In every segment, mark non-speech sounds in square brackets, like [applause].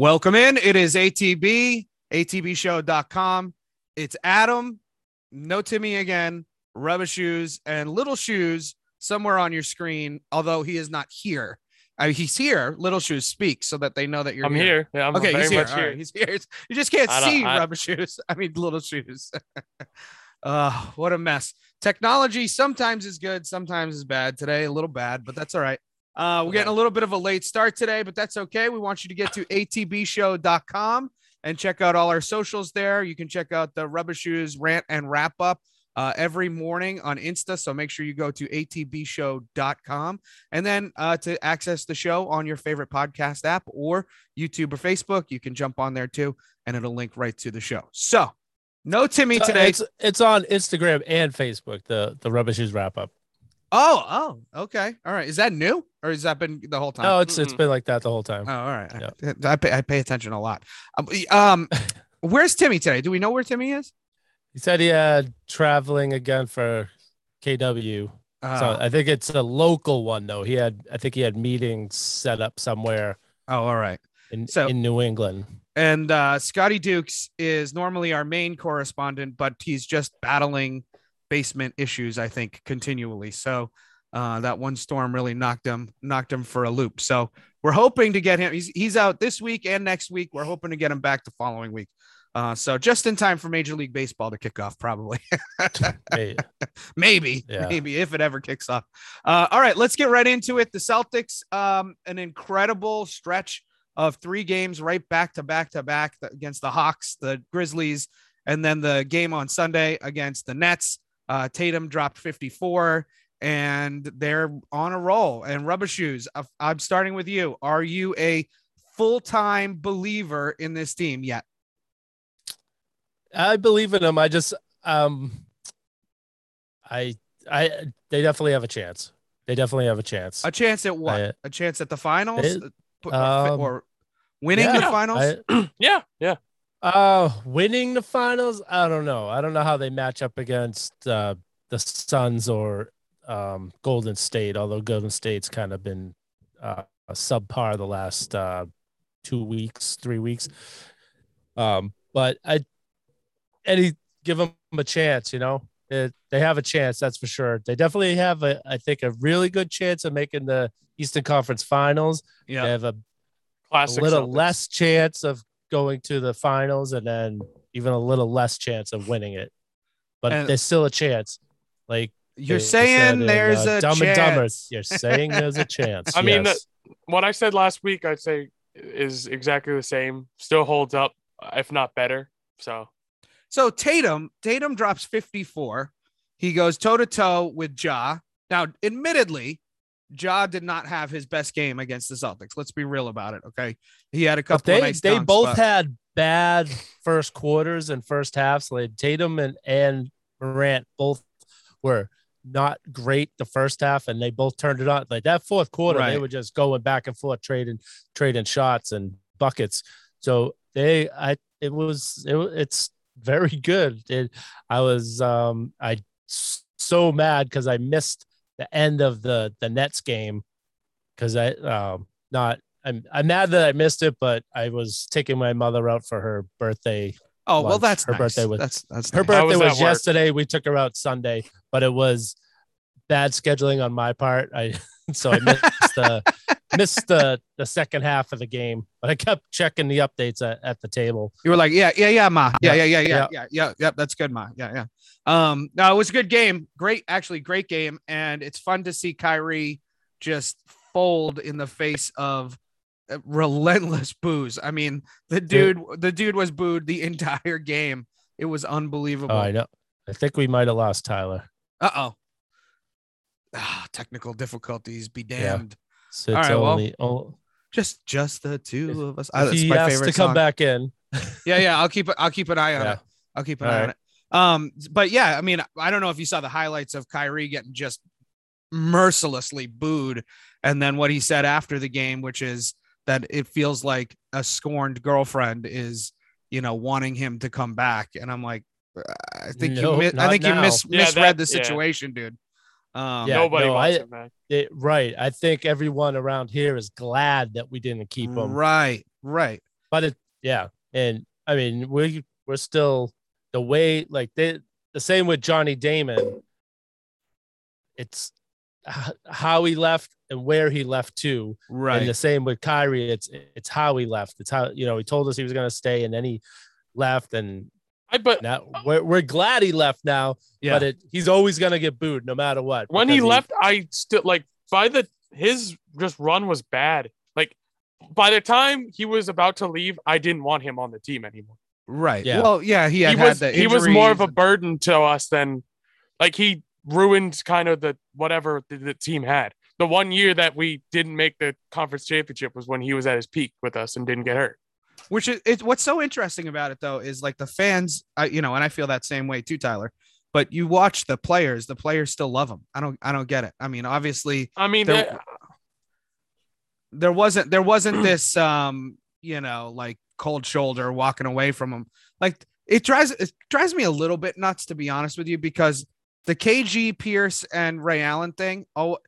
Welcome in. It is ATB, ATBshow.com. It's Adam, no Timmy again, rubber shoes, and little shoes somewhere on your screen, although he is not here. Uh, he's here. Little shoes speak so that they know that you're I'm here. here. Yeah, I'm okay, very he's here. much All here. right, he's here. You just can't I see I- rubber shoes. [laughs] I mean, little shoes. [laughs] uh, what a mess. Technology sometimes is good, sometimes is bad. Today, a little bad, but that's all right. Uh, we're getting a little bit of a late start today, but that's okay. We want you to get to atbshow.com and check out all our socials there. You can check out the Rubber Shoes rant and wrap up uh, every morning on Insta. So make sure you go to atbshow.com and then uh, to access the show on your favorite podcast app or YouTube or Facebook, you can jump on there too, and it'll link right to the show. So, no Timmy today. It's it's on Instagram and Facebook. The the rubber shoes wrap up. Oh, oh, okay. All right. Is that new or has that been the whole time? No, it's it's Mm-mm. been like that the whole time. Oh, all right. I, pay, I pay attention a lot. Um, Um, [laughs] where's Timmy today? Do we know where Timmy is? He said he had traveling again for KW. Uh, So I think it's a local one though. He had I think he had meetings set up somewhere oh, all right. in So- in New England. And uh, Scotty Dukes is normally our main correspondent, but he's just battling basement issues, I think, continually. So uh, that one storm really knocked him knocked him for a loop. So we're hoping to get him. He's he's out this week and next week. We're hoping to get him back the following week. Uh, so just in time for Major League Baseball to kick off, probably. [laughs] Hey, maybe, Yeah. maybe if it ever kicks off. Uh, all right, let's get right into it. The Celtics, um, an incredible stretch of three games right back to back to back against the Hawks, the Grizzlies, and then the game on Sunday against the Nets. Uh, Tatum dropped 54 and they're on a roll. And rubber shoes, I- I'm starting with you. Are you a full time believer in this team yet? I believe in them. I just um I I they definitely have a chance. They definitely have a chance. A chance at what? I- a chance at the finals? It- um, or winning yeah, the finals? I- [clears throat] Yeah, yeah. Uh, winning the finals, I don't know. I don't know how they match up against uh, the Suns or um, Golden State. Although Golden State's kind of been uh, a subpar the last uh, two weeks, three weeks. Um, but I, any give them a chance. You know, it, they have a chance. That's for sure. They definitely have a, I think, a really good chance of making the Eastern Conference Finals. yeah. They have a Classic. a little Celtics. less chance of going to the finals and then even a little less chance of winning it. But And- there's still a chance. Like You're they- they said saying in, there's uh, a Dumb chance. and Dumber. You're saying there's a [laughs] chance. I mean, yes. What I said last week, I'd say is exactly the same. Still holds up, if not better. So So Tatum, Tatum drops 54. He goes toe to toe with Ja. Now, admittedly, Ja did not have his best game against the Celtics. Let's be real about it. Okay. He had a But couple they of nice they dunks, both but- had bad first quarters and first halves. Like Tatum and, and Morant both were not great the first half, and they both turned it on. Like that fourth quarter, they were just going back and forth, trading trading shots and buckets. So they, I, it was it, it's very good. It, I was um I so mad because I missed the end of the the Nets game because I um not I'm I'm mad that I missed it, but I was taking my mother out for her birthday. Oh, well, that's Her nice. birthday was- that's that's Her nice. Birthday was was, yesterday. We took her out Sunday, but it was bad scheduling on my part. I [laughs] so I missed the missed the the second half of the game, but I kept checking the updates at, at the table. You were like, yeah, yeah, yeah, ma. Yeah, yeah, Yeah, yeah, yeah, yeah. yeah, yeah. That's good, ma. Yeah, yeah. Um, no, it was a good game. Great, actually, great game. And it's fun to see Kyrie just fold in the face of uh, relentless boos. I mean, the dude, the dude was booed the [laughs] entire game. It was unbelievable. Oh, I know. I think we might have lost Tyler. Uh oh. Ah, technical difficulties be Yeah. damned. So All it's right, well, oh, Just, just the two of us. if that's he my has favorite to come song. back in. [laughs] Yeah, yeah. I'll keep it. I'll keep an eye on Yeah. it. I'll keep an All eye on it. Um, but yeah, I mean, I don't know if you saw the highlights of Kyrie getting just mercilessly booed, and then what he said after the game, which is that it feels like a scorned girlfriend is, you know, wanting him to come back. And I'm like, I think you, mi- I not think you mis- Yeah, misread that- the yeah. situation, dude. Um, Yeah, nobody no, wants I- him back. It, right. I think everyone around here is glad that we didn't keep him. Right, right. But it, yeah, and I mean we we're still the way like they the same with Johnny Damon. It's how he left and where he left to, Right. and the same with Kyrie. It's it's how he left. It's how you know he told us he was going to stay, and then he left, and I but now we're, we're glad he left now. yeah. But it, he's always going to get booed no matter what. when he because left, I still like by the his just run was bad. Like by the time he was about to leave, I didn't want him on the team anymore. right. Yeah. Well, yeah, he had, he had was the he was more of a burden to us than like he ruined kind of the whatever the, the team had. The one year that we didn't make the conference championship was when he was at his peak with us and didn't get hurt. Which is it's what's so interesting about it though is like the fans, uh, you know, and I feel that same way too, Tyler. But you watch the players, the players still love them I don't, I don't get it. I mean, obviously, I mean, There- there wasn't, there wasn't [clears throat] this, um, you know, like cold shoulder walking away from them Like it drives, it drives me a little bit nuts to be honest with you because the KG Pierce and Ray Allen thing, oh,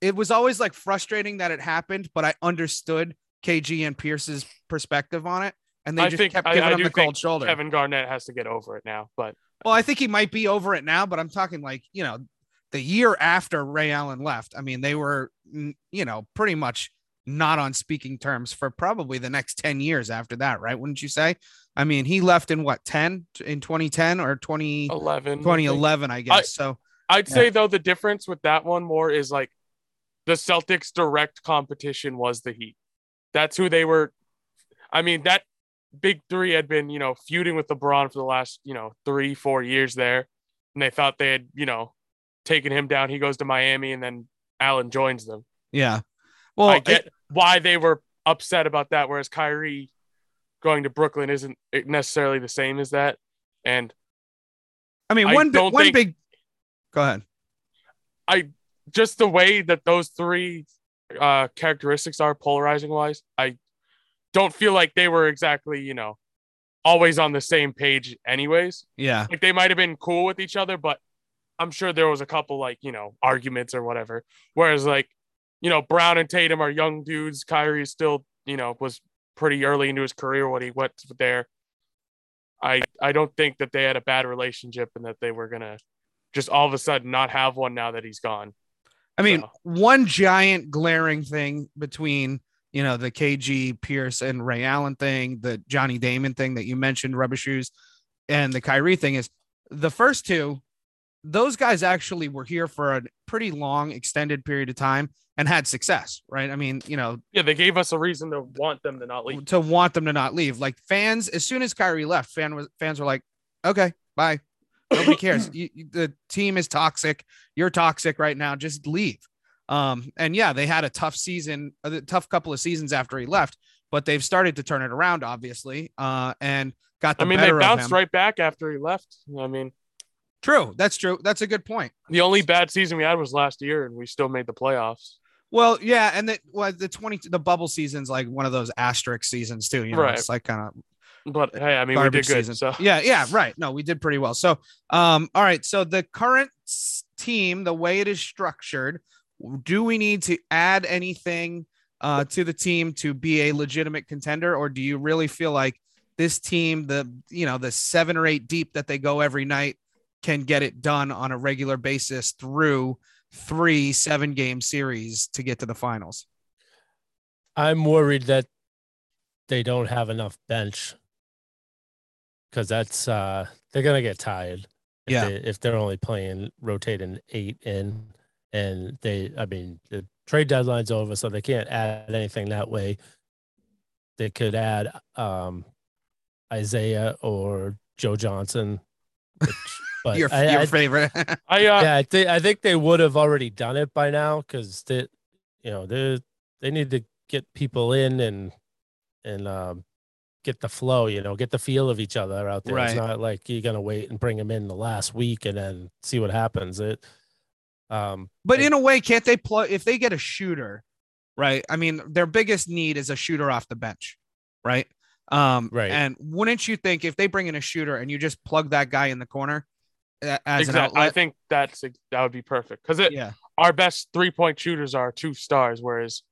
it was always like frustrating that it happened, but I understood KG and Pierce's perspective on it, and they I just think kept I, giving I him the cold shoulder. Kevin Garnett has to get over it now, but Well, I think he might be over it now, but I'm talking like, you know, the year after Ray Allen left. I mean, they were, you know, pretty much not on speaking terms for probably the next 10 years after that, right? Wouldn't you say? I mean, he left in what, 10 in 2010 or 20, 11. I think. 2011, I guess. so, I'd Yeah. say though the difference with that one more is like the Celtics direct competition was the Heat. That's who they were. I mean, that big three had been, you know, feuding with LeBron for the last, you know, three, four years there. And they thought they had, you know, taken him down. He goes to Miami and then Allen joins them. yeah. Well, I get why they were upset about that, whereas Kyrie going to Brooklyn isn't necessarily the same as that. And I mean, one, don't one think- big, go ahead. I just the way that those three uh characteristics are polarizing wise i don't feel like they were exactly you know always on the same page anyways. Yeah. like they might have been cool with each other but i'm sure there was a couple like you know arguments or whatever. Whereas like you know brown and tatum are young dudes. Kyrie still you know was pretty early into his career when he went there. I i don't think that they had a bad relationship and that they were gonna just all of a sudden not have one now that he's gone I mean, So- one giant glaring thing between you know the KG Pierce and Ray Allen thing, the Johnny Damon thing that you mentioned, rubber shoes, and the Kyrie thing is the first two. Those guys actually were here for a pretty long, extended period of time and had success, right? I mean, you know, Yeah, they gave us a reason to want them to not leave. to want them to not leave. Like fans, as soon as Kyrie left, fan was fans were like, "Okay, bye." Nobody [coughs] cares. You, the team is toxic. You're toxic right now. Just leave. Um, and yeah, they had a tough season, a tough couple of seasons after he left, but they've started to turn it around, obviously. Uh, and got the I mean, they bounced right back after he left. I mean, True. That's true. That's a good point. the only bad season we had was last year, and we still made the playoffs. Well, yeah, and the well, the twenty the bubble season's like one of those asterisk seasons too. You know, Right. it's like kind of But hey, I mean, we did good. season. So Yeah, yeah, right. No, we did pretty well. So, um, all right. So the current team, the way it is structured, do we need to add anything uh, to the team to be a legitimate contender, or do you really feel like this team, the you know the seven or eight deep that they go every night, can get it done on a regular basis through three seven game series to get to the finals? I'm worried that they don't have enough bench because that's uh they're gonna get tired. If Yeah. they, if they're only playing rotating eight in, and they, I mean, the trade deadline's over, so they can't add anything that way. They could add um Isaiah or Joe Johnson, which, [laughs] but your I- your I- favorite? [laughs] I uh, yeah, I think I think they would have already done it by now because they, you know, they they need to get people in and and um, get the flow, you know, get the feel of each other out there. It's not like you're gonna wait and bring them in the last week and then see what happens. It, um, But Like- in a way, can't they plug if they get a shooter, right? I mean, their biggest need is a shooter off the bench, right? Um, Right. And wouldn't you think if they bring in a shooter and you just plug that guy in the corner a- as an exactly. I think that's that would be perfect because it yeah, our best three point shooters are two stars, whereas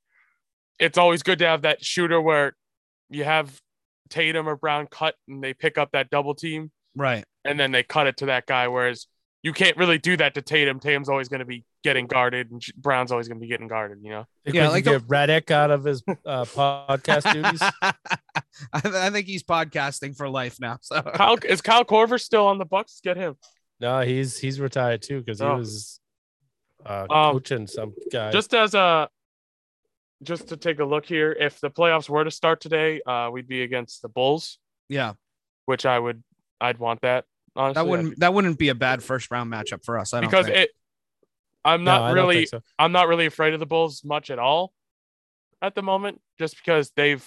it's always good to have that shooter where you have Tatum or Brown cut and they pick up that double team Right. and then they cut it to that guy. Whereas you can't really do that to Tatum. Tatum's always going to be getting guarded and Brown's always going to be getting guarded, you know? Yeah, like can the- get Redick out of his uh, [laughs] podcast duties. [laughs] I, I think he's podcasting for life now. So Kyle, is Kyle Korver still on the Bucks? Get him. No, he's he's retired too because he Oh. was uh, Um, coaching some guy. Just as a, just to take a look here, if the playoffs were to start today, uh, we'd be against the Bulls, yeah, which I would, I'd want that. Honestly, that I'd wouldn't that wouldn't be a bad first round matchup for us. I don't because think. it I'm not I don't really so. I'm not really afraid of the Bulls much at all at the moment, just because they've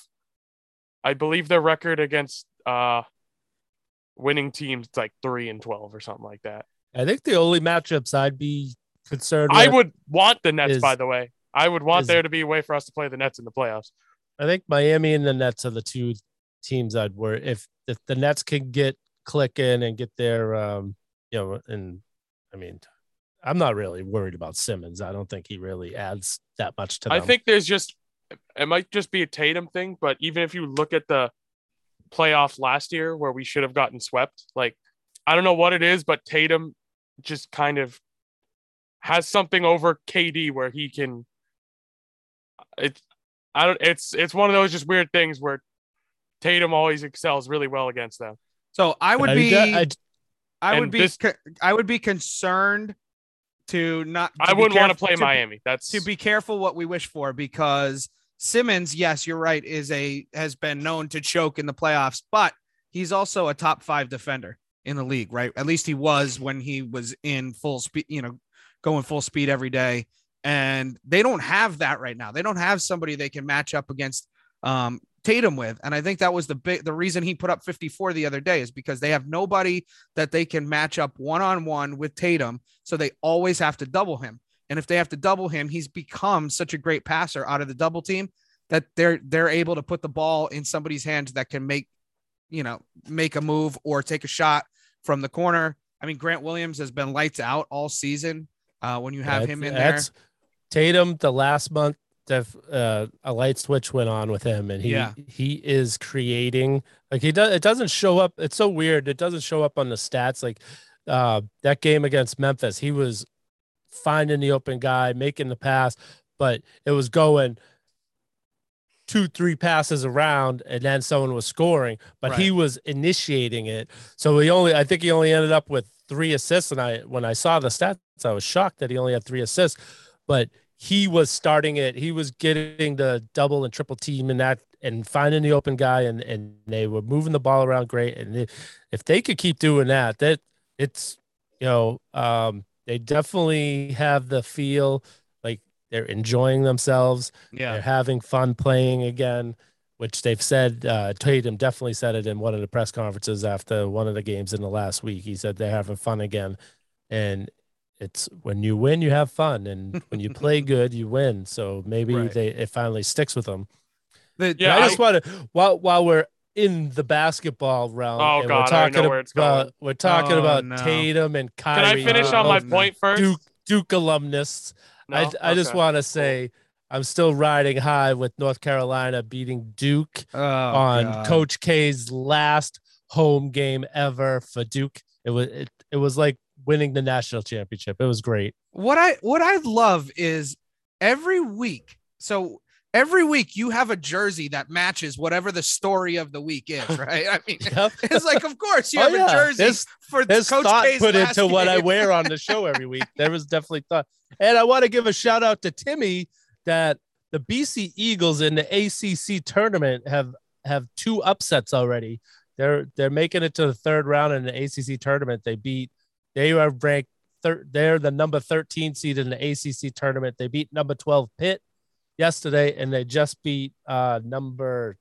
I believe their record against uh winning teams like three and twelve or something like that. I think the only matchups I'd be concerned. I with- would want the Nets, is- by the way. I would want is- there to be a way for us to play the Nets in the playoffs. I think Miami and the Nets are the two teams I'd worry if if the Nets can get clicking and get their um you know and I mean I'm not really worried about Simmons. I don't think he really adds that much to them. I think there's just it might just be a Tatum thing, but even if you look at the playoff last year where we should have gotten swept, like I don't know what it is, but Tatum just kind of has something over KD where he can it's I don't it's it's one of those just weird things where Tatum always excels really well against them. so I would be I- I would be this- I would be concerned to not. to I wouldn't want to play be- Miami. That's to be careful what we wish for because Simmons, yes, you're right, is a has been known to choke in the playoffs, but he's also a top five defender in the league, right? At least he was when he was in full speed, you know, going full speed every day. And they don't have that right now. They don't have somebody they can match up against um, Tatum with. And I think that was the big the reason he put up 54 the other day is because they have nobody that they can match up one on one with Tatum. So they always have to double him. And if they have to double him, he's become such a great passer out of the double team that they're they're able to put the ball in somebody's hands that can make, you know, make a move or take a shot from the corner. I mean, Grant Williams has been lights out all season. Uh, when you have That's- him in there, Tatum, the last month, def, uh, a light switch went on with him, and he Yeah. he is creating like he does. It doesn't show up. It's so weird. It doesn't show up on the stats. Like uh, that game against Memphis, he was finding the open guy, making the pass, but it was going two, three passes around, and then someone was scoring. But he was initiating it. So he only, I think he only ended up with three assists. And I, when I saw the stats, I was shocked that he only had three assists. But he was starting it. He was getting the double and triple team and that, and finding the open guy, and and they were moving the ball around great. And it, if they could keep doing that, that it's you know, um, they definitely have the feel like they're enjoying themselves. yeah, They're having fun playing again, which they've said. Uh, Tatum definitely said it in one of the press conferences after one of the games in the last week. He said they're having fun again, and it's when you win, you have fun, and [laughs] when you play good, you win. So maybe Right. they it finally sticks with them. The- Yeah, I I- just want to while while we're in the basketball realm, Oh, God, I we're already talking know where it's about going. we're talking Oh, about no. Tatum and Kyrie. Can I finish on my point first? Duke Duke alumnus. I, No? I just Okay. want to say I'm still riding high with North Carolina beating Duke oh, on God. Coach K's last home game ever for Duke. It was it, it was like winning the national championship. It was great. what I what I love is every week. So every week you have a jersey that matches whatever the story of the week is, [laughs] right? I mean, Yep. [laughs] it's like, of course, you Oh, have yeah. a jersey There's- for There's Coach thought K's put into what I wear on the show every week. There was definitely thought. And I want to give a shout out to Timmy that the BC Eagles in the ACC tournament have have two upsets already. They're they're making it to the third round in the ACC tournament. They beat they are ranked third. They're the number 13 seed in the ACC tournament. They beat number 12 Pitt yesterday, and they just beat uh number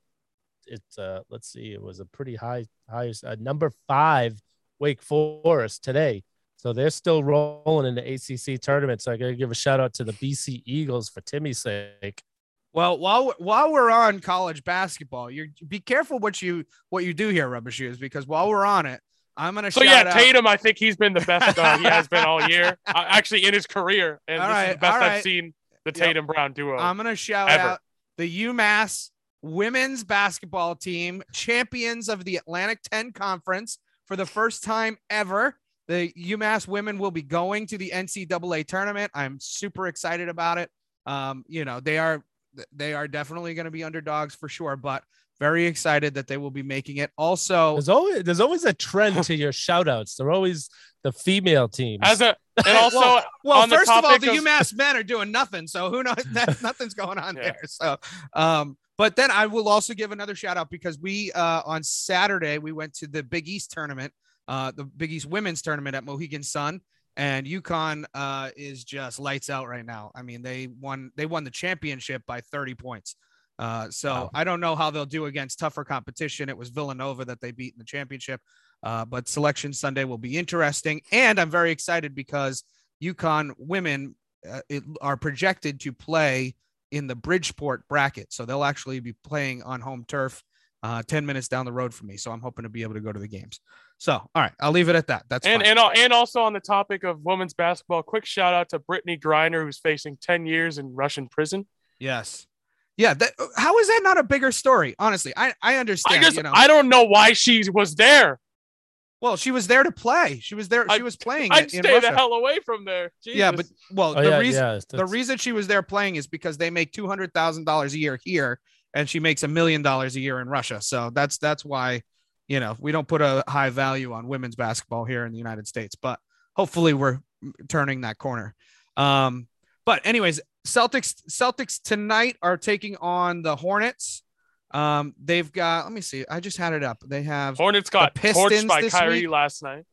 it's uh let's see, it was a pretty high highest uh, number five Wake Forest today. So they're still rolling in the ACC tournament. So I got to give a shout out to the BC Eagles for Timmy's sake. Well, while while we're on college basketball, you be careful what you what you do here, rubber shoes, because while we're on it, I'm gonna So shout yeah, out. Tatum, I think he's been the best uh, he has been all year, [laughs] uh, actually in his career, and All this is the best all I've seen the Yep. Tatum Brown duo. I'm gonna shout Ever. out the UMass women's basketball team, champions of the Atlantic 10 Conference for the first time ever. The UMass women will be going to the NCAA tournament. I'm super excited about it. Um, you know, they are they are definitely going to be underdogs for sure, but very excited that they will be making it. Also, There's always there's always a trend to your [laughs] shout outs. They're always the female team. As a and [laughs] also well, well first of all, the of- UMass [laughs] men are doing nothing, so who knows? That, nothing's going on Yeah. there. So, um, but then I will also give another shout out because we uh, on Saturday we went to the Big East tournament, uh, the Big East women's tournament at Mohegan Sun, and UConn uh, is just lights out right now. I mean, they won they won the championship by 30 points. Uh, so Wow. I don't know how they'll do against tougher competition. It was Villanova that they beat in the championship. Uh, but selection Sunday will be interesting, and I'm very excited because UConn women uh, it, are projected to play in the Bridgeport bracket, so they'll actually be playing on home turf, uh, ten minutes down the road from me. So I'm hoping to be able to go to the games. So all right, I'll leave it at that. That's and fine. and and also on the topic of women's basketball, quick shout out to Brittney Griner, who's facing 10 years in Russian prison. yes, yeah. That, how is that not a bigger story? Honestly, I I understand. I understand. just you know, I don't know why she was there. well, she was there to play. She was there. I- She was playing I'd it in stay the hell away from there. Yeah, but well, oh the yeah, reason yeah. the reason she was there playing is because they make two hundred thousand dollars a year here, and she makes a million dollars a year in Russia. So that's that's why, you know, we don't put a high value on women's basketball here in the United States. But hopefully, we're turning that corner. Um, but anyways, Celtics Celtics tonight are taking on the Hornets. Um, they've got. Let me see. I just had it up. They have Hornets got Pistons torched by this Kyrie week? last night.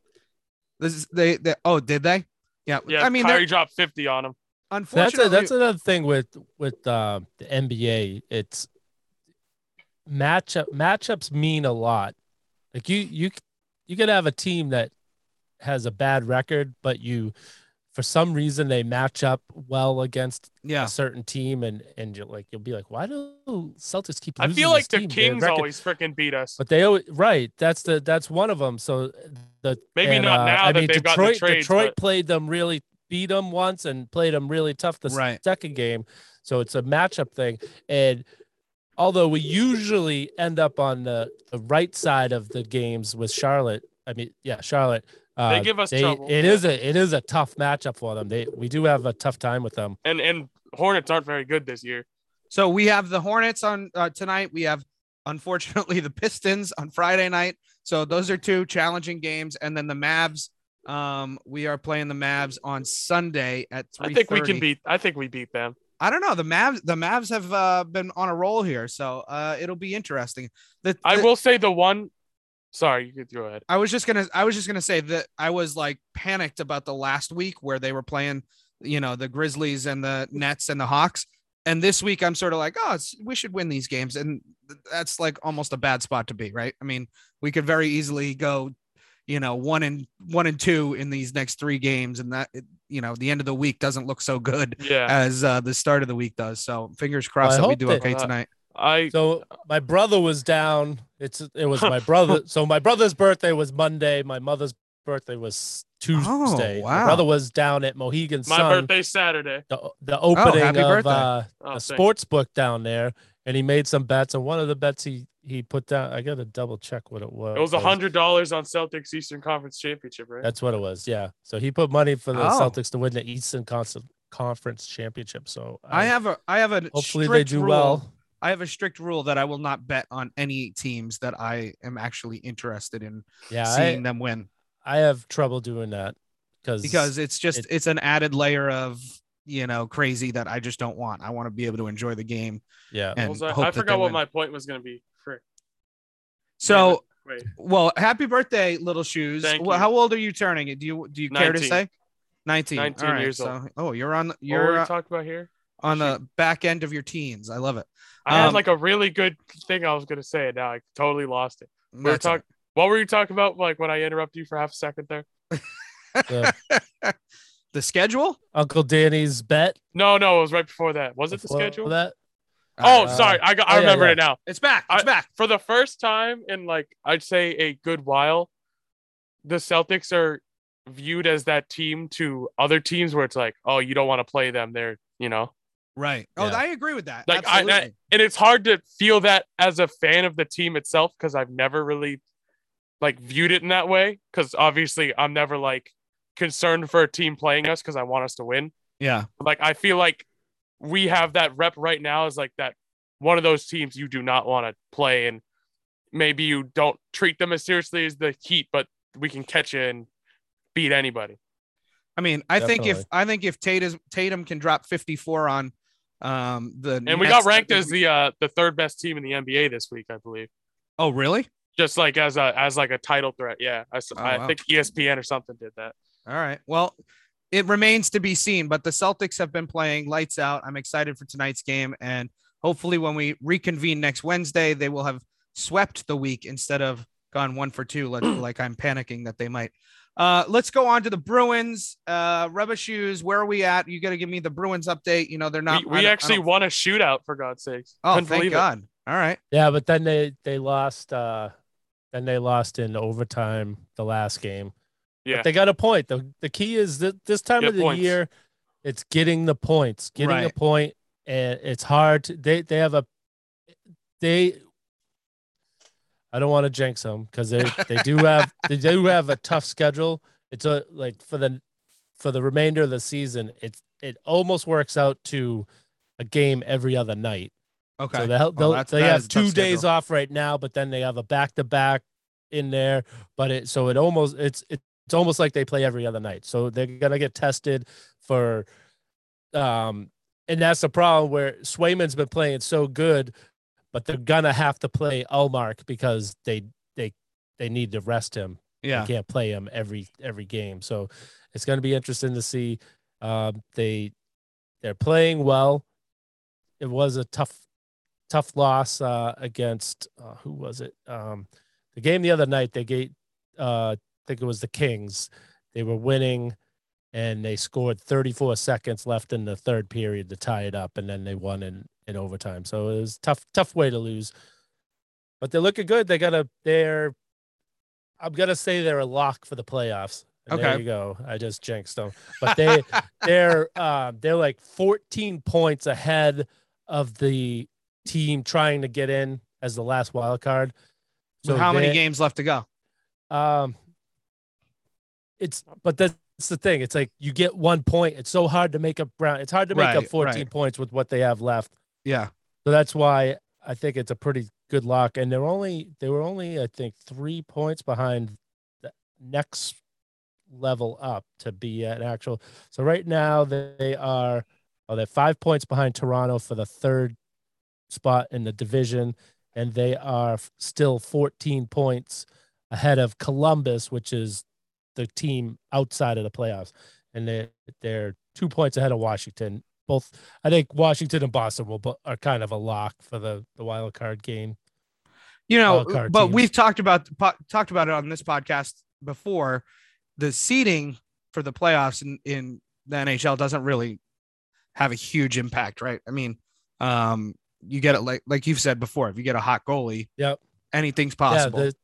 this. Is, they, they. Oh, did they? Yeah. Yeah, I mean, they're- Kyrie dropped 50 on him. that's unfortunately, a, that's another thing with with uh, the NBA. It's matchup matchups mean a lot. Like you you you could have a team that has a bad record, but you for some reason they match up well against yeah. a certain team, and and you're like you'll be like, why do Celtics keep? I losing feel this like the team? Kings record- always freaking beat us. But they always right. That's the that's one of them. So the Maybe and, not uh, now I that mean, they've gotten the Detroit trades, Detroit but- played them really, beat them once, and played them really tough the Right. second game. So it's a matchup thing. And although we usually end up on the, the right side of the games with Charlotte, I mean, yeah, Charlotte. Uh, give us trouble, It yeah. is a it is a tough matchup for them. They we do have a tough time with them. and and Hornets aren't very good this year. So we have the Hornets on uh, tonight. We have, unfortunately, [laughs] the Pistons on Friday night. So those are two challenging games, and then the Mavs. Um, we are playing the Mavs on Sunday at I think we can beat. I think we beat them. I don't know. The Mavs. The Mavs have uh, been on a roll here, so uh, it'll be interesting. The, I will say the one. Sorry, you could go ahead. I was just gonna I was just gonna say that I was like panicked about the last week where they were playing, you know, the Grizzlies and the Nets and the Hawks. And this week I'm sort of like, oh, we should win these games. And that's like almost a bad spot to be, right? I mean, we could very easily go, you know, one and one and two in these next three games, and that you know, the end of the week doesn't look so good Yeah, as uh, the start of the week does. So fingers crossed I that we do that- okay uh, tonight. I So my brother was down. It's it was my brother. [laughs] So my brother's birthday was Monday. My mother's birthday was Tuesday. Oh, wow. My brother was down at Mohegan Sun. my birthday Saturday. The, the opening happy of uh, Oh, a sports book down there, and he made some bets. And one of the bets he he put down, I got to double check what it was. It was a hundred dollars on Celtics Eastern Conference Championship, right? That's what it was. Yeah. So he put money for the Oh. Celtics to win the Eastern Con- Conference Championship. So I have a I have a hopefully they do rule. well. I have a strict rule that I will not bet on any teams that I am actually interested in Yeah, seeing I, them win I have trouble doing that because because it's just it- it's an added layer of you know crazy that I just don't want. I want to be able to enjoy the game. yeah. And What was I, hope I that forgot what win. my point was going to be. Frick. So, Wait, well, happy birthday, little shoes. Thank Well, you. how old are you turning? Do you do you care to say? 19. 19 All right, years so, old. Oh, you're on what were you're we uh, talking about here? On the back end of your teens. I love it. I had um, like a really good thing I was going to say, and now I totally lost it. We were That's all talking. What were you talking about? Like when I interrupted you for half a second there? The [laughs] the schedule. Uncle Danny's bet. No, no, it was right before that. Was it the schedule? That Oh, Uh, sorry, I got. oh, I yeah, remember yeah. it now. It's back. It's I- back. For the first time in like I'd say a good while, the Celtics are viewed as that team to other teams where it's like, oh, you don't want to play them. They're you know, Right. Oh, Yeah. I agree with that. Like, I- Absolutely. and it's hard to feel that as a fan of the team itself because I've never really like viewed it in that way. Because obviously, I'm never like concerned for a team playing us because I want us to win. yeah. Like, I feel like we have that rep right now is like that one of those teams you do not want to play, and maybe you don't treat them as seriously as the Heat, but we can catch you and beat anybody. I mean, I think if I think if Tatum Tatum can drop 54 on um the And we got ranked as the uh the third best team in the NBA this week, I believe. Oh, really? Just like as a as like a title threat. Yeah, I, Oh, I wow. think ESPN or something did that. All right. Well, it remains to be seen, but the Celtics have been playing lights out. I'm excited for tonight's game and hopefully when we reconvene next Wednesday, they will have swept the week instead of gone one for two like, [clears throat] like I'm panicking that they might. Uh, let's go on to the Bruins. Uh, rubber shoes. Where are we at? You got to give me the Bruins update. You know they're not. we we actually don't- won a shootout for God's sakes. Oh, Couldn't thank believe it. God. All right. Yeah, but then they they lost. uh Then they lost in overtime the last game. But Yeah. they got a point. the The key is that this time Get of the points. year, it's getting the points, getting Right. a point, and it's hard. To, they they have a they. I don't want to jinx them because they they do have they do have a tough schedule. It's a like for the for the remainder of the season. It's it almost works out to a game every other night. Okay. So they'll, they'll, that's- they have two days schedule. off right now, but then they have a back to back in there. But it so it almost it's it's almost like they play every other night. So they're gonna get tested for, um, and that's the problem where Swayman's been playing so good, but they're gonna have to play Ullmark because they they they need to rest him. yeah. They can't play him every every game. So it's going to be interesting to see. Um, they they're playing well. It was a tough tough loss uh, against uh, who was it? Um, the game the other night they gave uh, I think it was the Kings. They were winning and they scored 34 seconds left in the third period to tie it up and then they won in in overtime. So it was tough tough way to lose. But they're looking good. They got a they're I'm gonna say they're a lock for the playoffs. And There you go. I just jinxed them. But they [laughs] they're uh, they're like 14 points ahead of the team trying to get in as the last wild card. So how many games left to go? Um, it's but that's the thing. It's like you get one point. It's so hard to make up ground. It's hard to make Right, up 14 right. points with what they have left. Yeah. So that's why I think it's a pretty good lock. And they're only they were only I think three points behind the next level up to be an actual. So right now they are oh they're five points behind Toronto for the third spot in the division, and they are still 14 points ahead of Columbus, which is the team outside of the playoffs, and they they're two points ahead of Washington. Both, I think Washington and Boston will are kind of a lock for the the wild card game. You know, but teams. we've talked about po- talked about it on this podcast before. The seeding for the playoffs in, in the NHL doesn't really have a huge impact, right? I mean, um, you get it like like you've said before. If you get a hot goalie, Yep. anything's possible. Yeah, the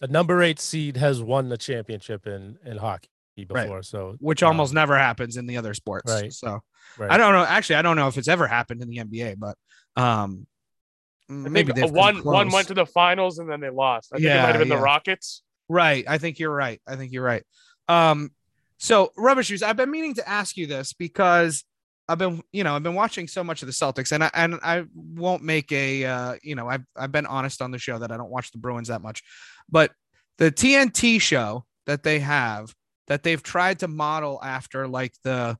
the number eight seed has won the championship in in hockey before, so which um, almost never happens in the other sports. Right. So right. I don't know. Actually, I don't know if it's ever happened in the NBA, but um, I maybe think they've one one went to the finals and then they lost. I think it Yeah, might have been yeah. the Rockets. Right. I think you're right. I think you're right. Um, so rubber shoes. I've been meaning to ask you this because I've been, you know, I've been watching so much of the Celtics, and I and I won't make a, uh, you know, I've I've been honest on the show that I don't watch the Bruins that much, but the TNT show that they have that they've tried to model after like the,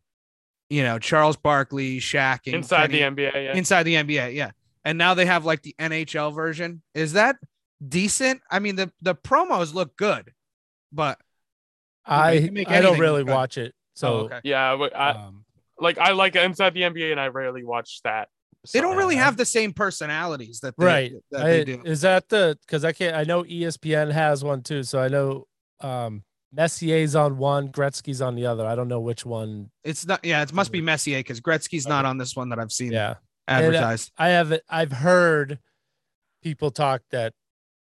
you know, Charles Barkley, Shaq, and Inside Kenny- the NBA, yeah. inside the NBA, yeah. And now they have like the NHL version. Is that decent? I mean, the the promos look good, but I you make I don't really good. watch it, so oh, okay. yeah, but I, um, like I like Inside the NBA and I rarely watch that. they don't really have the same personalities that they, right. that I- they do. Is that the because I can't I know ESPN has one too, so I know um Messier's on one, Gretzky's on the other. I don't know which one. It's not. Yeah, it must be Messier because Gretzky's not on this one that I've seen Yeah, advertised. I have I've heard people talk that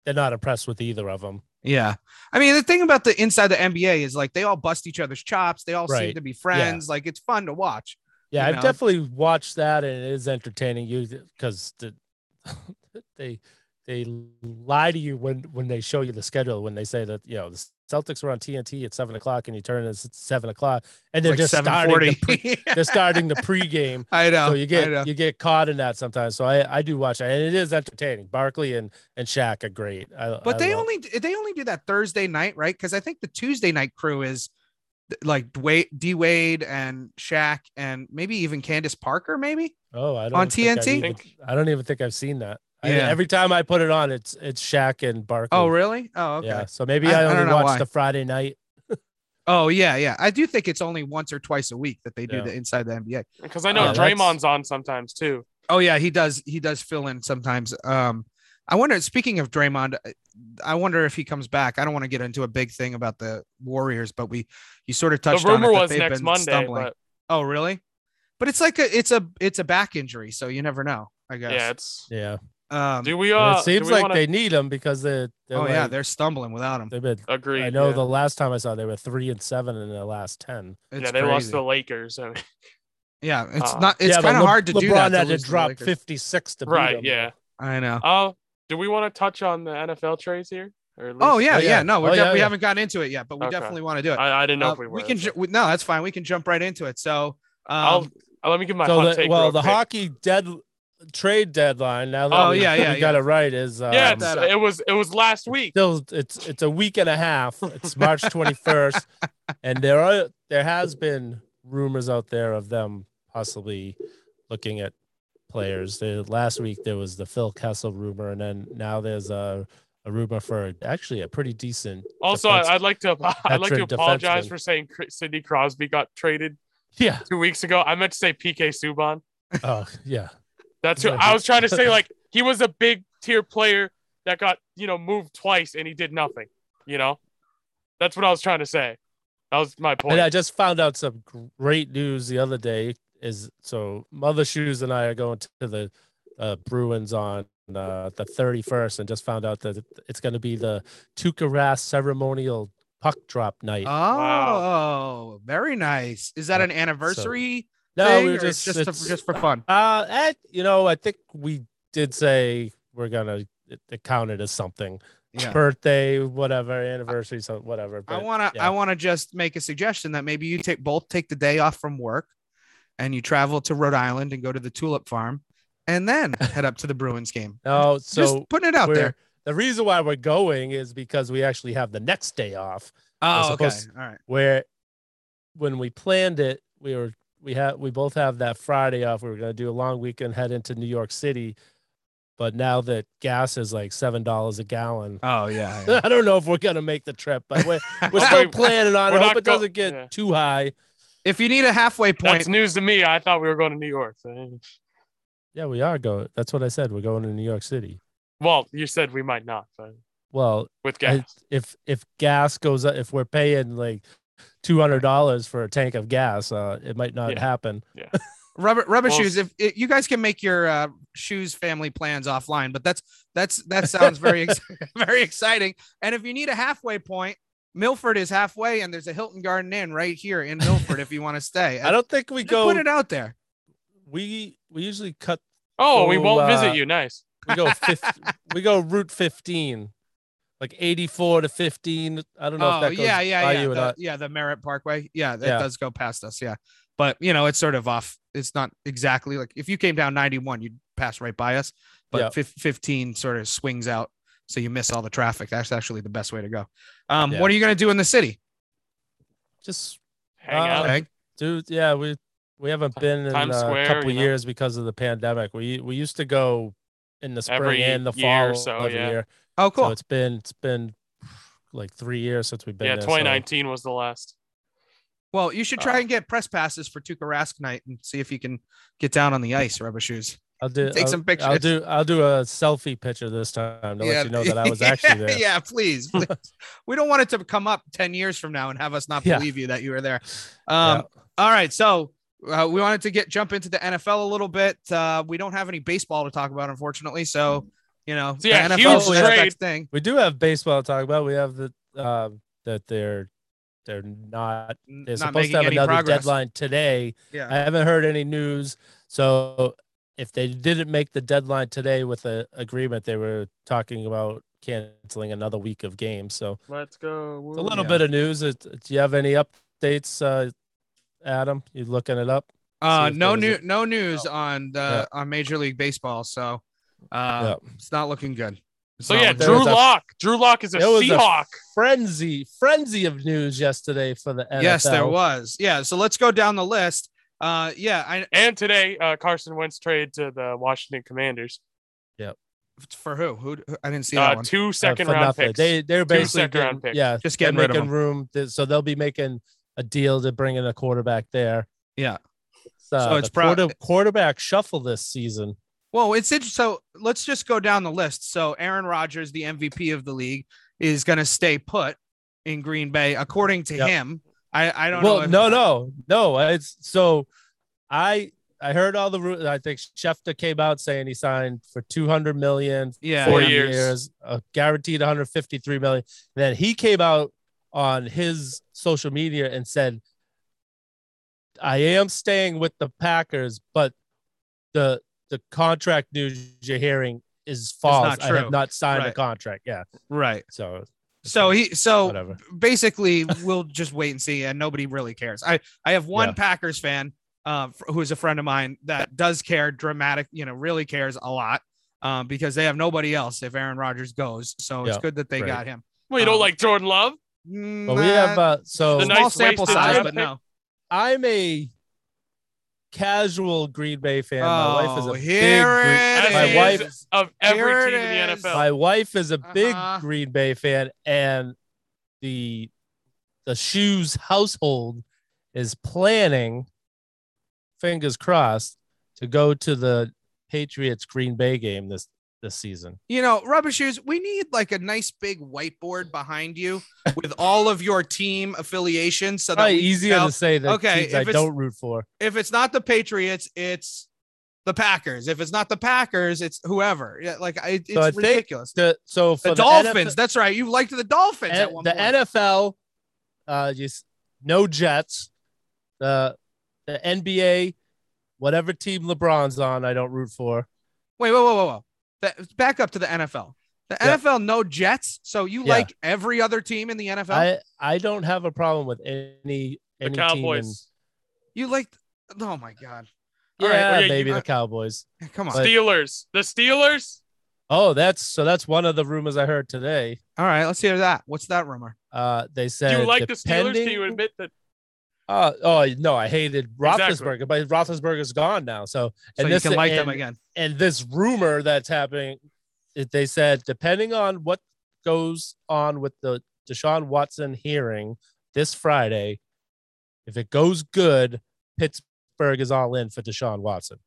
they're not impressed with either of them. Yeah, I mean the thing about the inside the NBA is like they all bust each other's chops. They all seem to be friends. Like it's fun to watch. Yeah, I've know? definitely watched that, and it is entertaining. You because the, [laughs] they they lie to you when when they show you the schedule when they say that you know the Celtics were on TNT at seven o'clock and you turn it at seven o'clock and they're like just starting the pre, [laughs] they're starting the pregame. [laughs] I know. so you get know. you get caught in that sometimes. So I I do watch that, and it is entertaining. Barkley and and Shaq are great. I, But I they love- only they only do that Thursday night, right? Because I think the Tuesday night crew is like Dwyane, D Wade and Shaq and maybe even Candace Parker, maybe. oh I don't on TNT? even- I don't even think I've seen that. I- Yeah. every time I put it on, it's it's Shaq and Barkley. Oh, really? Oh, okay. Yeah. So maybe I- I, I only don't watch why. the Friday night. [laughs] Oh, yeah, yeah. I do think it's only once or twice a week that they do Yeah. the inside the NBA. Because I know Uh, that's- Draymond's on sometimes too. Oh yeah, he does. He does fill in sometimes. Um, I wonder. Speaking of Draymond, I wonder if he comes back. I don't want to get into a big thing about the Warriors, but we you sort of The touched on it that was they've next been Monday, stumbling. but Oh, really? But it's like a it's a it's a back injury, so you never know. I guess. yeah, it's. Yeah. Um, Do we? And Uh, it seems like wanna they need him because they. They're oh yeah, they're stumbling without him. they've been. agree. I know yeah. the last time I saw they were three and seven in the last ten. It's yeah, they lost crazy. to the Lakers. I mean, [laughs] Yeah, it's Uh, not. It's yeah, but kind of Le- hard to LeBron do that. had to, to drop fifty six to beat right? him. Yeah. I know. Uh, do we want to touch on the NFL trades here? Or at Oh yeah, Oh, yeah. yeah. No, we're Oh, def- yeah, we yeah. haven't gotten into it yet, but we Okay. definitely want to do it. I, I didn't know Uh, if we were. we can. Ju- we, no, that's fine. We can jump right into it. So, I'll, um, uh, let me give my So hot the, take. well, real the quick. hockey dead trade deadline. Now that Oh, we, yeah, [laughs] yeah, we got it right is um, Yeah, it was it was last week. still it's it's a week and a half. It's March [laughs] twenty first, and there are there has been rumors out there of them possibly looking at players. The last week there was the Phil Kessel rumor, and then now there's a a rumor for actually a pretty decent. Also, defense- I'd like to I'd like to apologize defenseman. for saying Sidney Crosby got traded yeah. two weeks ago. I meant to say PK Subban. Oh yeah. That's who Yeah, I was trying to say. Like [laughs] he was a big tier player that got you know moved twice and he did nothing. You know, that's what I was trying to say. That was my point. And I just found out some great news the other day. Is so Mother Shoes and I are going to the uh, Bruins on uh, the 31st, and just found out that it's going to be the Tuukka Rask ceremonial puck drop night. oh, very nice. Is that an anniversary no, we were just just to, just for fun? uh, and, you know, I think we did say we're gonna it, it as something. Yeah. Birthday, whatever, anniversary, so whatever. But, I want to yeah. I want to just make a suggestion that maybe you take both take the day off from work and you travel to Rhode Island and go to the tulip farm and then [laughs] head up to the Bruins game. no, so just putting it out there. the reason why we're going is because we actually have the next day off. Oh, okay. All right. where when we planned it, we were we had we both have that Friday off. We were gonna do a long weekend, head into New York City. But now that gas is like seven dollars a gallon, Oh yeah. [laughs] I don't know if we're gonna make the trip. But we're we're [laughs] still planning on we're it. Hope it go- doesn't get yeah. too high. if you need a halfway point, That's news to me. I thought we were going to New York. so- Yeah, we are going. That's what I said. We're going to New York City. Well, you said we might not, but Well, with I- gas. if if gas goes up, if we're paying like two hundred dollars for a tank of gas, uh, it might not Yeah. happen. [laughs] rubber rubber Well, shoes. If it, you guys can make your uh, shoes family plans offline, but that's that's that sounds very ex- [laughs] very exciting. And if you need a halfway point, Milford is halfway, and there's a Hilton Garden Inn right here in Milford if you want to stay. [laughs] I don't think we Just go. put it out there. We we usually cut Oh, we won't uh, visit you. Nice. we go 50, we go route 15 like 84 to 15 i don't know if Oh that goes yeah, yeah, by yeah, you or the, not yeah. The Merritt Parkway. Yeah, that Yeah. does go past us. Yeah, but you know it's sort of off. It's not exactly like if you came down 91, you'd pass right by us. But Yeah. fif- 15 sort of swings out, so you miss all the traffic. That's actually the best way to go. Um, Yeah. what are you gonna do in the city? just Hang Uh, out. Okay. dude yeah we we haven't been in uh, Square, a couple you know? years because of the pandemic we we used to go in the spring Every and the year fall so, every yeah. year Oh, cool. so it's been it's been like three years since we've been Yeah, there, so- 2019 was the last. well, you should try uh, and get press passes for Tuukka Rask night and see if you can get down on the ice, rubber shoes. I'll do Take I'll, some I'll do I'll do a selfie picture this time to let you know that I was [laughs] actually there. yeah, please. please. [laughs] [laughs] we don't want it to come up 10 years from now and have us not Yeah. believe you that you were there. Um, Yeah. All right. So uh, we wanted to get jump into the NFL a little bit. Uh, we don't have any baseball to talk about, unfortunately. So, you know, So, yeah, the huge NFL is the trade. next thing. We do have baseball to talk about. We have the uh, that they're they're not. They're Not supposed to have another progress. deadline today. Yeah. I haven't heard any news. So if they didn't make the deadline today with a agreement, they were talking about canceling another week of games. So Let's go. it's a little Yeah. bit of news. It- Do you have any updates, uh, Adam? You looking it up? Uh, no new, was no news Oh. on the Yeah. on Major League Baseball. So, uh, it's not looking good. It's So yeah, Drew Lock. Drew Lock is a There was a Seahawk. frenzy, frenzy of news yesterday for the NFL. Yes, there was. Yeah. So let's go down the list. Uh, yeah. I and today, uh, Carson Wentz trade to the Washington Commanders. Yep. For who? Who? who- I didn't see that Uh, one. two Uh, round nothing. picks. They they're basically second round getting- picks. yeah, Just they're getting rid making them. room. th- So they'll be making a deal to bring in a quarterback there. Yeah. It's, uh, So it's the pro- quarter- quarterback shuffle this season. Well, it's interesting. So let's just go down the list. So Aaron Rodgers, the MVP of the league, is going to stay put in Green Bay, according to Yep. him. I, I don't Well, know. if- no, no, no. It's so I I heard all the ru- I think Schefter came out saying he signed for 200 million, Yeah. Four four yeah. years. uh, guaranteed 153 million. then he came out on his social media and said, "I am staying with the Packers, but the the contract news you're hearing is false. not I have not signed a contract. Yeah, Right. so So he so whatever. basically we'll just wait and see and nobody really cares. I I have one Yeah. Packers fan uh who is a friend of mine that does care dramatic, you know, really cares a lot. Um, because they have nobody else if Aaron Rodgers goes. So it's good that they right. got him. Well, you don't Um, like Jordan Love? But we have uh, so The small nice sample size, but no. I'm a casual Green Bay fan. my wife is Oh, a here big it Green, As my wife of every Here team in the. NFL. my wife is a big Uh-huh. Green Bay fan, and the the shoes household is planning, fingers crossed, to go to the Patriots Green Bay game this this season. You know, rubber shoes, we need like a nice big whiteboard behind you with all of your team affiliations. So that Probably we can easier tell- to say than Okay, teams I if don't root for. if it's not the Patriots, it's the Packers. If it's not the Packers, it's whoever. Yeah, like I, it's So ridiculous. The, so for the the, Dolphins. NFL that's right. You liked the Dolphins at one the point. NFL, uh, just no Jets. The the NBA, whatever team LeBron's on, I don't root for. Wait, whoa, whoa, whoa, whoa. The- back up to the NFL. The Yeah. NFL, no Jets. So you Yeah. like every other team in the NFL? I I don't have a problem with any the any Cowboys. you like? Oh my god. team. All right, In, well, yeah, maybe you- the Cowboys. Come on. But- Steelers. The Steelers. Oh, that's so. That's one of the rumors I heard today. All right, let's hear that. What's that rumor? Uh, they said, Do said you like the Steelers? Can depending- you admit that? Uh, oh no, I hated Exactly. Roethlisberger, but Roethlisberger's gone now. So So and you this can like them again. and this rumor that's happening, it, they said depending on what goes on with the Deshaun Watson hearing this Friday, if it goes good, Pittsburgh is all in for Deshaun Watson.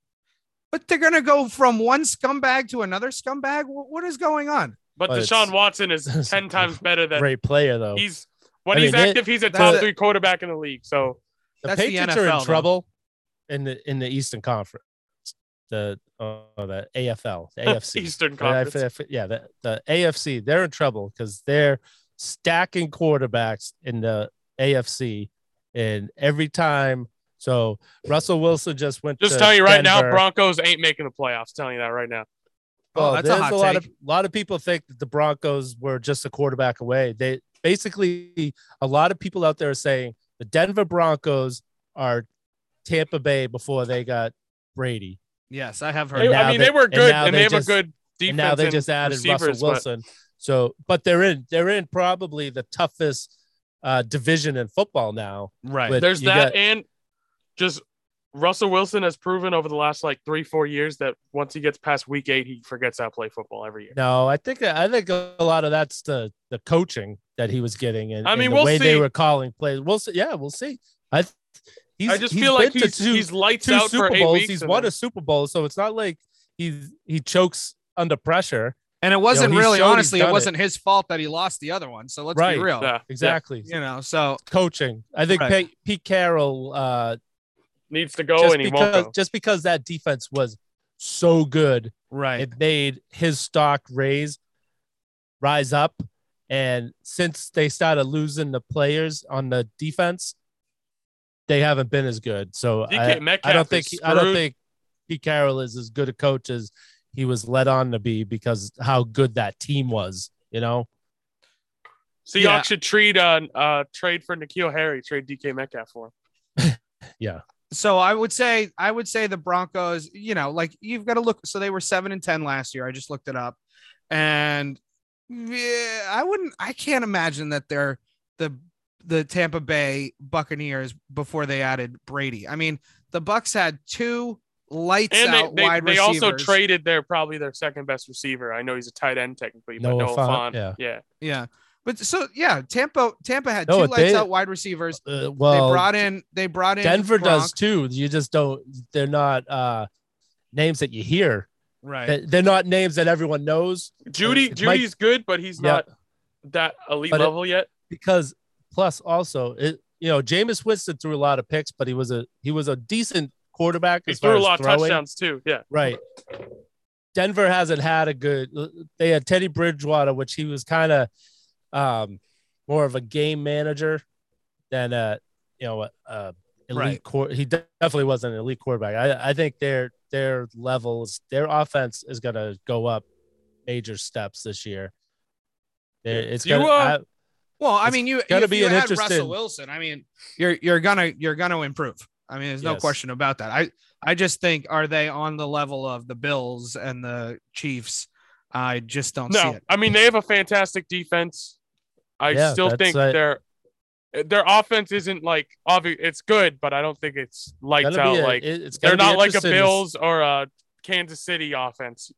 But they're gonna go from one scumbag to another scumbag. Wh- What is going on? But But Deshaun Watson is [laughs] ten times better than Great player though. he's. When I he's mean, it- active, he's a top three quarterback in the league. So the that's the Patriots are NFL, in though. trouble in the in the Eastern Conference. The uh, the AFL, the [laughs] AFC. Eastern Conference. f- f- yeah, the, the AFC, they're in trouble because they're stacking quarterbacks in the AFC. And every time, so Russell Wilson just went Just to telling you right now, Broncos ain't making the playoffs. Telling you that right now. Oh, Well, that's a there's hot lot take. of lot of people think that the Broncos were just a quarterback away. They basically a lot of people out there are saying the Denver Broncos are Tampa Bay before they got Brady. Yes, I have heard. And I mean, they- they were good, now and, they they have just- a good defense. and now they just added receivers, Russell but- Wilson. So, but they're in they're in probably the toughest uh, division in football now. right. But There's that, got- and just Russell Wilson has proven over the last like three, four years that once he gets past week eight, he forgets how to play football every year. No, I think I think a lot of that's the the coaching that he was getting, and I and mean, the we'll way they were calling plays. We'll see. Yeah, we'll see. I he's, I just he's feel like he's, two, he's lights two out Super for eight Bowls. weeks. He's and won then- a Super Bowl, so it's not like he's he chokes under pressure. and it wasn't he's really, honestly, it wasn't his fault that he lost the other one. So let's Right. be real. Yeah, Exactly. You know, so Coaching. I think Right. Pete, Pete Carroll uh, needs to go, just and he won't because go. just because that defense was so good right. it made his stock raise rise up And since they started losing the players on the defense, they haven't been as good. So I, I don't think is I don't think Pete Carroll is as good a coach as he was led on to be because how good that team was. You know, Seahawks Yeah. should trade uh, uh trade for N'Keal Harry, trade DK Metcalf for him. [laughs] yeah, So I would say I would say the Broncos, you know, like you've got to look. So they were seven and ten last year. I just looked it up, and yeah, I wouldn't. I can't imagine that they're the the Tampa Bay Buccaneers before they added Brady. I mean, the Bucks had two lights And out they, they, wide they receivers. also traded their probably their second best receiver. I know he's a tight end technically, but Noah Noah Fant, Fant, yeah. yeah. Yeah, but so yeah, Tampa Tampa had No, two lights they- out wide receivers. uh, They brought in they brought in Denver does too. You just don't. They're not uh, names that you hear. Right. They- They're not names that everyone knows Jeudy It's Mike- Jeudy's good, but he's Yeah. not that elite But it- level yet. because plus also it. You know, Jameis Winston threw a lot of picks, but he was a he was a decent quarterback. He threw a lot of touchdowns too. Yeah. Right. Denver hasn't had a good. They had Teddy Bridgewater, which he was kind of um, more of a game manager than a you know a, a elite. Right. He definitely wasn't an elite quarterback. I, I think their their levels, their offense is going to go up major steps this year. It's gonna. uh, I- Well, I mean, you gonna be you an had interesting- Russell Wilson. I mean, you're you're gonna you're gonna improve. I mean, there's no Yes. question about that. I I just think are they on the level of the Bills and the Chiefs? I just don't see No, it. I mean they have a fantastic defense. I Yeah, still that's think right. their their offense isn't like obvious. It's good, but I don't think it's lights gonna out. a- like it's they're not like a interesting to s- Bills or a Kansas City offense.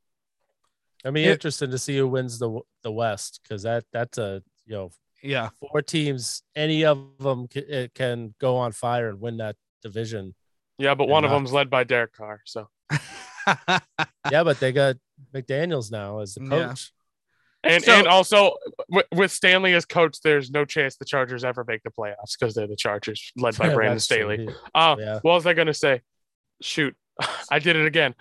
I mean, It- interesting to see who wins the the West because that that's a you know Yeah, four teams, any of them can, it eh, can go on fire and win that division. Yeah, but And one of not- them's led by Derek Carr. So Yeah, but they got McDaniels now as the [laughs] Yeah. coach. And So- and also with, with Stanley as coach, there's no chance the Chargers ever make the playoffs because they're the Chargers led by [laughs] Brandon That's true. Staley. Uh, Yeah. what was I gonna say? Shoot, [laughs] I did it again.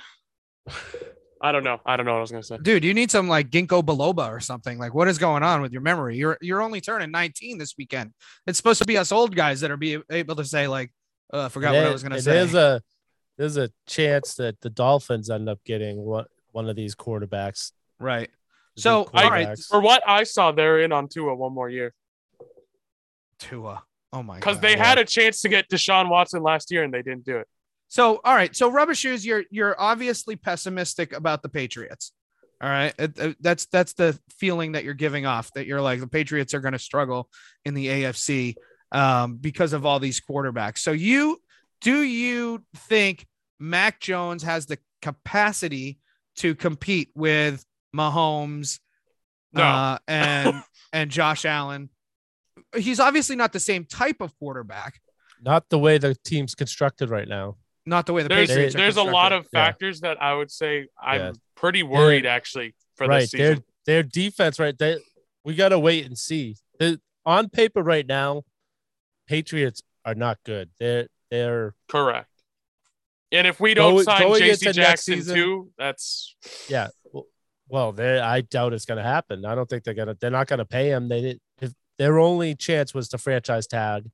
I don't know. I don't know what I was gonna say. dude, you need some like ginkgo biloba or something. Like, what is going on with your memory? You're you're only turning 19 this weekend. It's supposed to be us old guys that are be able to say like, uh, I forgot what I was gonna say. There's a there's a chance that the Dolphins end up getting one one of these quarterbacks. right. The So, good all right. For what I saw, they're in on Tua one more year Tua. Oh my because they yeah. had a chance to get Deshaun Watson last year and they didn't do it. So, all right. So, rubber shoes, you're you're obviously pessimistic about the Patriots. All right, It- it- that's that's the feeling that you're giving off. That you're like the Patriots are going to struggle in the AFC um, because of all these quarterbacks. So, you do you think Mac Jones has the capacity to compete with Mahomes No. uh, and [laughs] and Josh Allen? He's obviously not the same type of quarterback. Not the way the team's constructed right now. Not the way the There's Patriots. are there's a lot constructed. of Yeah. factors that I would say I'm Yeah. pretty worried actually for right. this Their season. their defense, right? They, we got to wait and see. The, on paper right now, Patriots are not good. They're they're Correct. And if we don't Go- sign going JC Jackson season- too, that's yeah. Well, well, they I doubt it's going to happen. I don't think they're gonna. They're not going to pay him. They didn't. If their only chance was to franchise tag,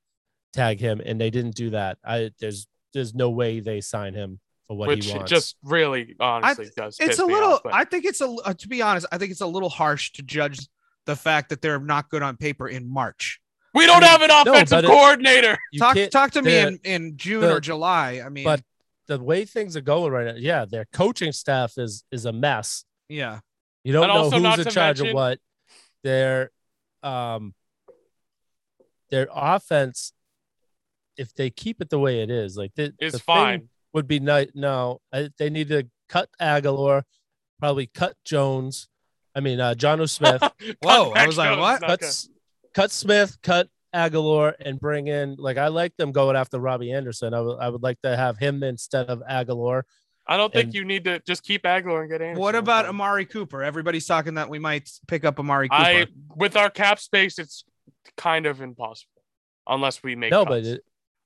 tag him, and they didn't do that. I there's there's no way they sign him for what which he wants. just really honestly does. it's a little off, i think it's a uh, to be honest i think it's a little harsh to judge the fact that they're not good on paper in march we don't I mean, have an offensive but it- coordinator. You talk talk to me in in june the- or july i mean but the way things are going right now, yeah, their coaching staff is is a mess. Yeah You don't And know who's in charge mention- of what. Their um their offense, if they keep it the way it is, like the, Is the thing fine. would be nice. No, I, they need to cut Agholor, probably cut Jones. I mean, uh, John [laughs] Smith, Whoa, I was like, what? not cut, good. Cut Smith, cut Agholor, and bring in like I like them going after Robbie Anderson. I would I would like to have him instead of Agholor. I don't think and- you need to just keep Agholor and get Anderson. what about amari cooper everybody's talking that we might pick up amari cooper I with our cap space, it's kind of impossible unless we make No, cuts. but it,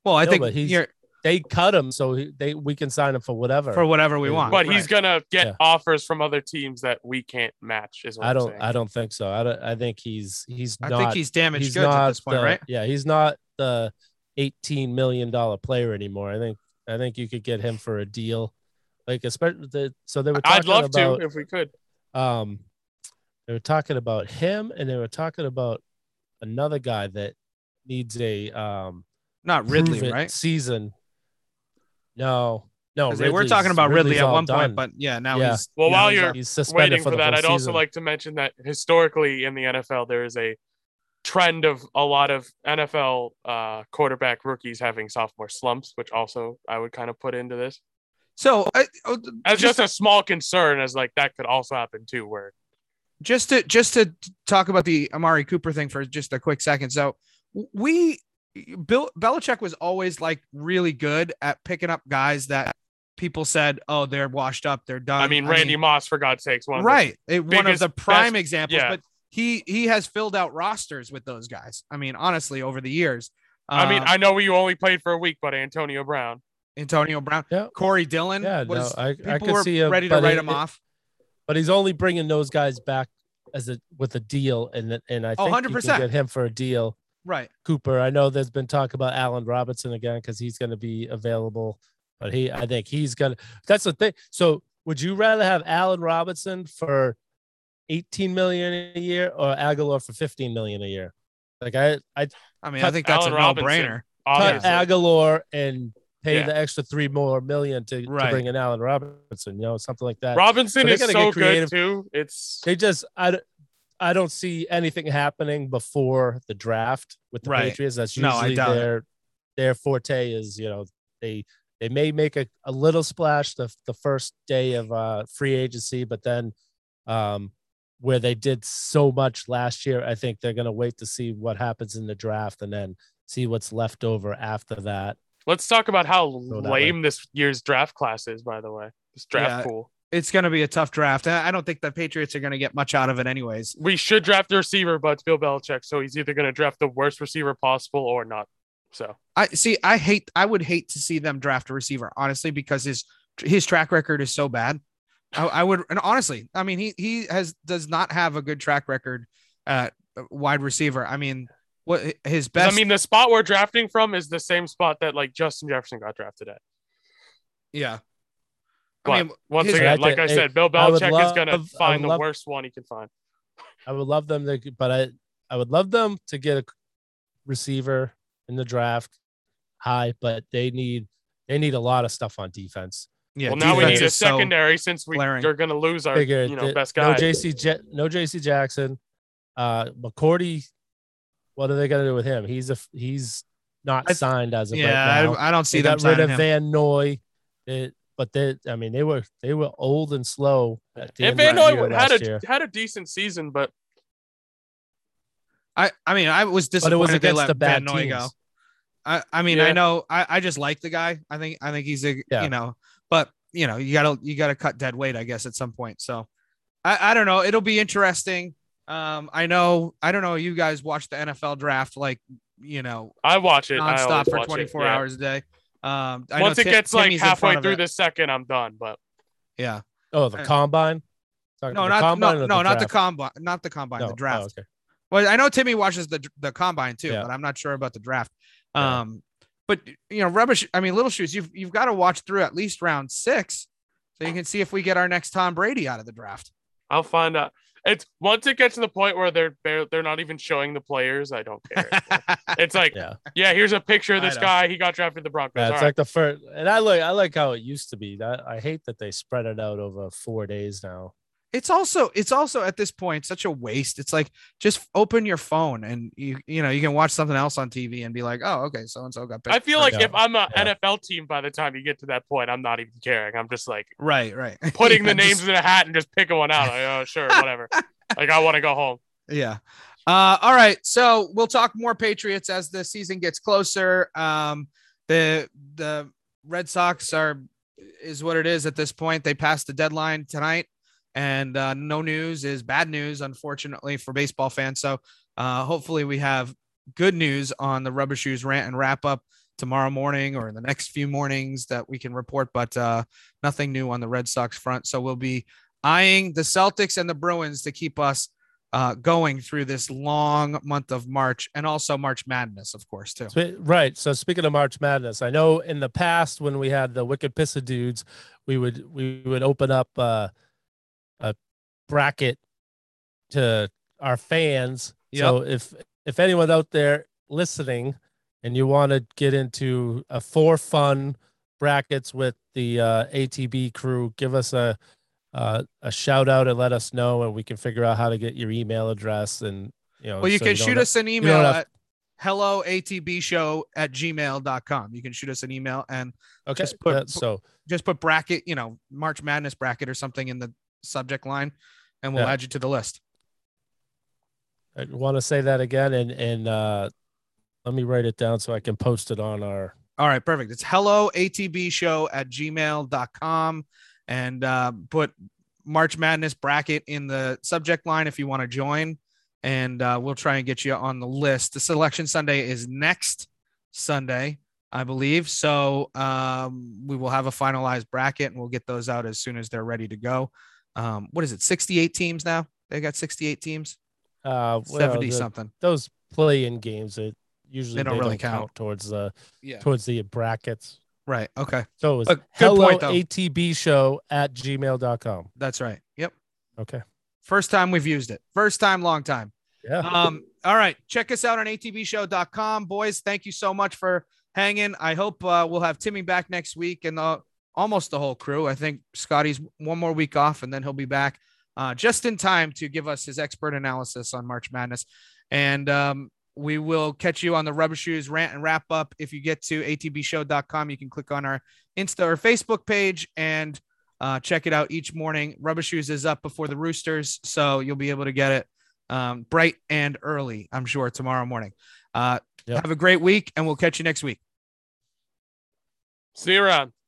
well i no, think he's- you're they cut him so he, they we can sign him for whatever. for whatever we want. But he's gonna get Yeah. offers from other teams that we can't match. Is what I don't saying. I don't think so. I don't, I think he's he's I not think he's damaged he's goods not at this point, the- right? Yeah, he's not the 18 million dollar player anymore. I think I think you could get him for a deal. Like especially the so they were talking I'd love about to if we could. um they were talking about him and they were talking about another guy that needs a um Not Ridley, right? season. No, no, they were talking about Ridley Ridley's at one done. point, but yeah, now Yeah. he's Well, now while he's you're he's Waiting for for, that, I'd also like to mention that historically in the NFL, there is a trend of a lot of NFL uh, quarterback rookies having sophomore slumps, which also I would kind of put into this so I, oh, as just just a small concern, as like that could also happen too. Where just to just to talk about the Amari Cooper thing for just a quick second. So we Bill Belichick was always like really good at picking up guys that people said, oh, they're washed up, they're done. I mean, Randy Moss, for God's sakes, one of the- right? It- one of the prime best- examples, yeah. but he he has filled out rosters with those guys. I mean, honestly, over the years. I mean, Um, I know you only played for a week, but Antonio Brown. Antonio Brown, Yeah. Corey Dillon Yeah, was no, I, I people could were see him ready to write it- him off. but he's only bringing those guys back as a with a deal, and and I Oh, think you 100%. can get him for a deal. Right. Cooper, I know there's been talk about Allen Robinson again because he's going to be available, but he, I think he's gonna. That's the thing. So, would you rather have Allen Robinson for 18 million a year or Agholor for 15 million a year? Like I, I I mean, I think that's Allen a Robinson. no-brainer. cut Obviously. Agholor and pay Yeah. the extra three more million to, to bring in Allen Robinson, you know, something like that. Robinson So is so good too. It's they just I I don't see anything happening before the draft with the Right. Patriots. That's No, I usually it. their their forte is you know they they may make a, a little splash the the first day of uh free agency, but then um where they did so much last year, I think they're gonna wait to see what happens in the draft and then see what's left over after that. Let's talk about how that way. lame this year's draft class is. By the way, this draft Yeah. pool. It's going to be a tough draft. I I don't think the Patriots are going to get much out of it, anyways. We should draft a receiver, but it's Bill Belichick, so he's either going to draft the worst receiver possible or not. So I see. I hate. I would hate to see them draft a receiver, honestly, because his his track record is so bad. I, I would, and honestly, I mean, he he has does not have a good track record at wide receiver. I mean, what his 'cause, best? I mean, the spot we're drafting from is the same spot that like Justin Jefferson got drafted at. yeah. But I mean, once his- again, like thi- I said, Bill I would Belichick is going to find would the love- worst one he can find. I would love them to, but I, I would love them to get a receiver in the draft high, but they need, they need a lot of stuff on defense. yeah. well, now we need a is so- secondary since we glaring. are going to lose our Figure you know that best no guy. JC, no JC Jackson, uh, McCourty. What are they going to do with him? He's a, he's not I- see as of yeah, right now. I, I don't see they them got rid of him. Van Noy. It, but they, I mean, they were they were old and slow. At the If end Van Noy year had a year. had a decent season, but I, I mean, I was But it disappointed was they against let the bad Van Noy teams. go. I, I mean, I know, I, I just like the guy. I think, I think he's a, Yeah. you know, but you know, you gotta, you gotta cut dead weight, I guess, at some point. So, I, I don't know. It'll be interesting. Um, I know, I don't know. You guys watch the NFL draft like, you know, I watch it I nonstop always for watch it, 24 yeah. hours a day. Um, I Once know it Tim- gets like Timmy's in halfway through it. the second, I'm done. But yeah. Oh, the Uh, combine. Talking No, the not combine no, or no, not the combine, not the combine, No. the Oh, draft. okay. Well, I know Timmy watches the the combine too, Yeah. but I'm not sure about the draft. Yeah. Um, but you know, rubbish. I mean, little shoes. You've you've got to watch through at least round six, so you can see if we get our next Tom Brady out of the draft. I'll find out. It's once it gets to the point where they're they're, they're not even showing the players. I don't care. [laughs] it's like, Yeah. yeah, here's a picture of this guy. He got drafted the Broncos. Yeah, All it's right. like the first, and I like I like how it used to be. That I hate that they spread it out over four days now. It's also it's also at this point such a waste. It's like just open your phone and you you know you can watch something else on TV and be like, oh okay, so and so got picked. I feel like Yeah. if I'm an Yeah. NFL team, by the time you get to that point, I'm not even caring. I'm just like right, right, [laughs] putting Yeah, the names just- in a hat and just picking one out. Like, oh, sure, whatever. [laughs] like I want to go home. Yeah. Uh, all right. So we'll talk more Patriots as the season gets closer. Um, the the Red Sox are is what it is at this point. They passed the deadline tonight, and uh, no news is bad news, unfortunately for baseball fans. So uh, hopefully we have good news on the Rubber Shoes rant and wrap up tomorrow morning or in the next few mornings that we can report, but uh, nothing new on the Red Sox front. So we'll be eyeing the Celtics and the Bruins to keep us uh, going through this long month of March and also March Madness, of course, too. Right. So speaking of March Madness, I know in the past when we had the Wicked Pissa dudes, we would we would open up uh, a bracket to our fans. Yep. So if if anyone out there listening and you want to get into a four fun brackets with the uh, ATB crew, give us a uh, a shout out and let us know, and we can figure out how to get your email address and you know. Well, you so can don't shoot have- us an email have- at hello atb show at gmail.com. You can shoot us an email and Okay. just put- uh, so just put bracket, you know, March Madness bracket or something in the subject line, and we'll Yeah. add you to the list. I want to say that again, and and uh, let me write it down so I can post it on our. All right, perfect. It's hello atb show at gmail.com and uh, put March Madness bracket in the subject line if you want to join. And uh, we'll try and get you on the list. The selection Sunday is next Sunday, I believe. So um, we will have a finalized bracket and we'll get those out as soon as they're ready to go. Um, what is it? 68 teams now? They got 68 teams, Uh, well, 70 the- something. those play-in games that usually They don't really count. towards the Yeah. towards the brackets. Right. Okay. So it was good hello point, atb show at gmail.com. That's right. Yep. Okay. First time we've used it. First time, long time. Yeah. Um, all right. Check us out on atbshow.com. Boys, thank you so much for hanging. I hope uh, we'll have Timmy back next week and uh, almost the whole crew. I think Scotty's one more week off and then he'll be back uh, just in time to give us his expert analysis on March Madness. And um, we will catch you on the Rubber Shoes rant and wrap up. If you get to atbshow.com, you can click on our Insta or Facebook page and uh, check it out each morning. Rubber Shoes is up before the Roosters, so you'll be able to get it um, bright and early, I'm sure, tomorrow morning. Uh, Yep. Have a great week, and we'll catch you next week. See you around.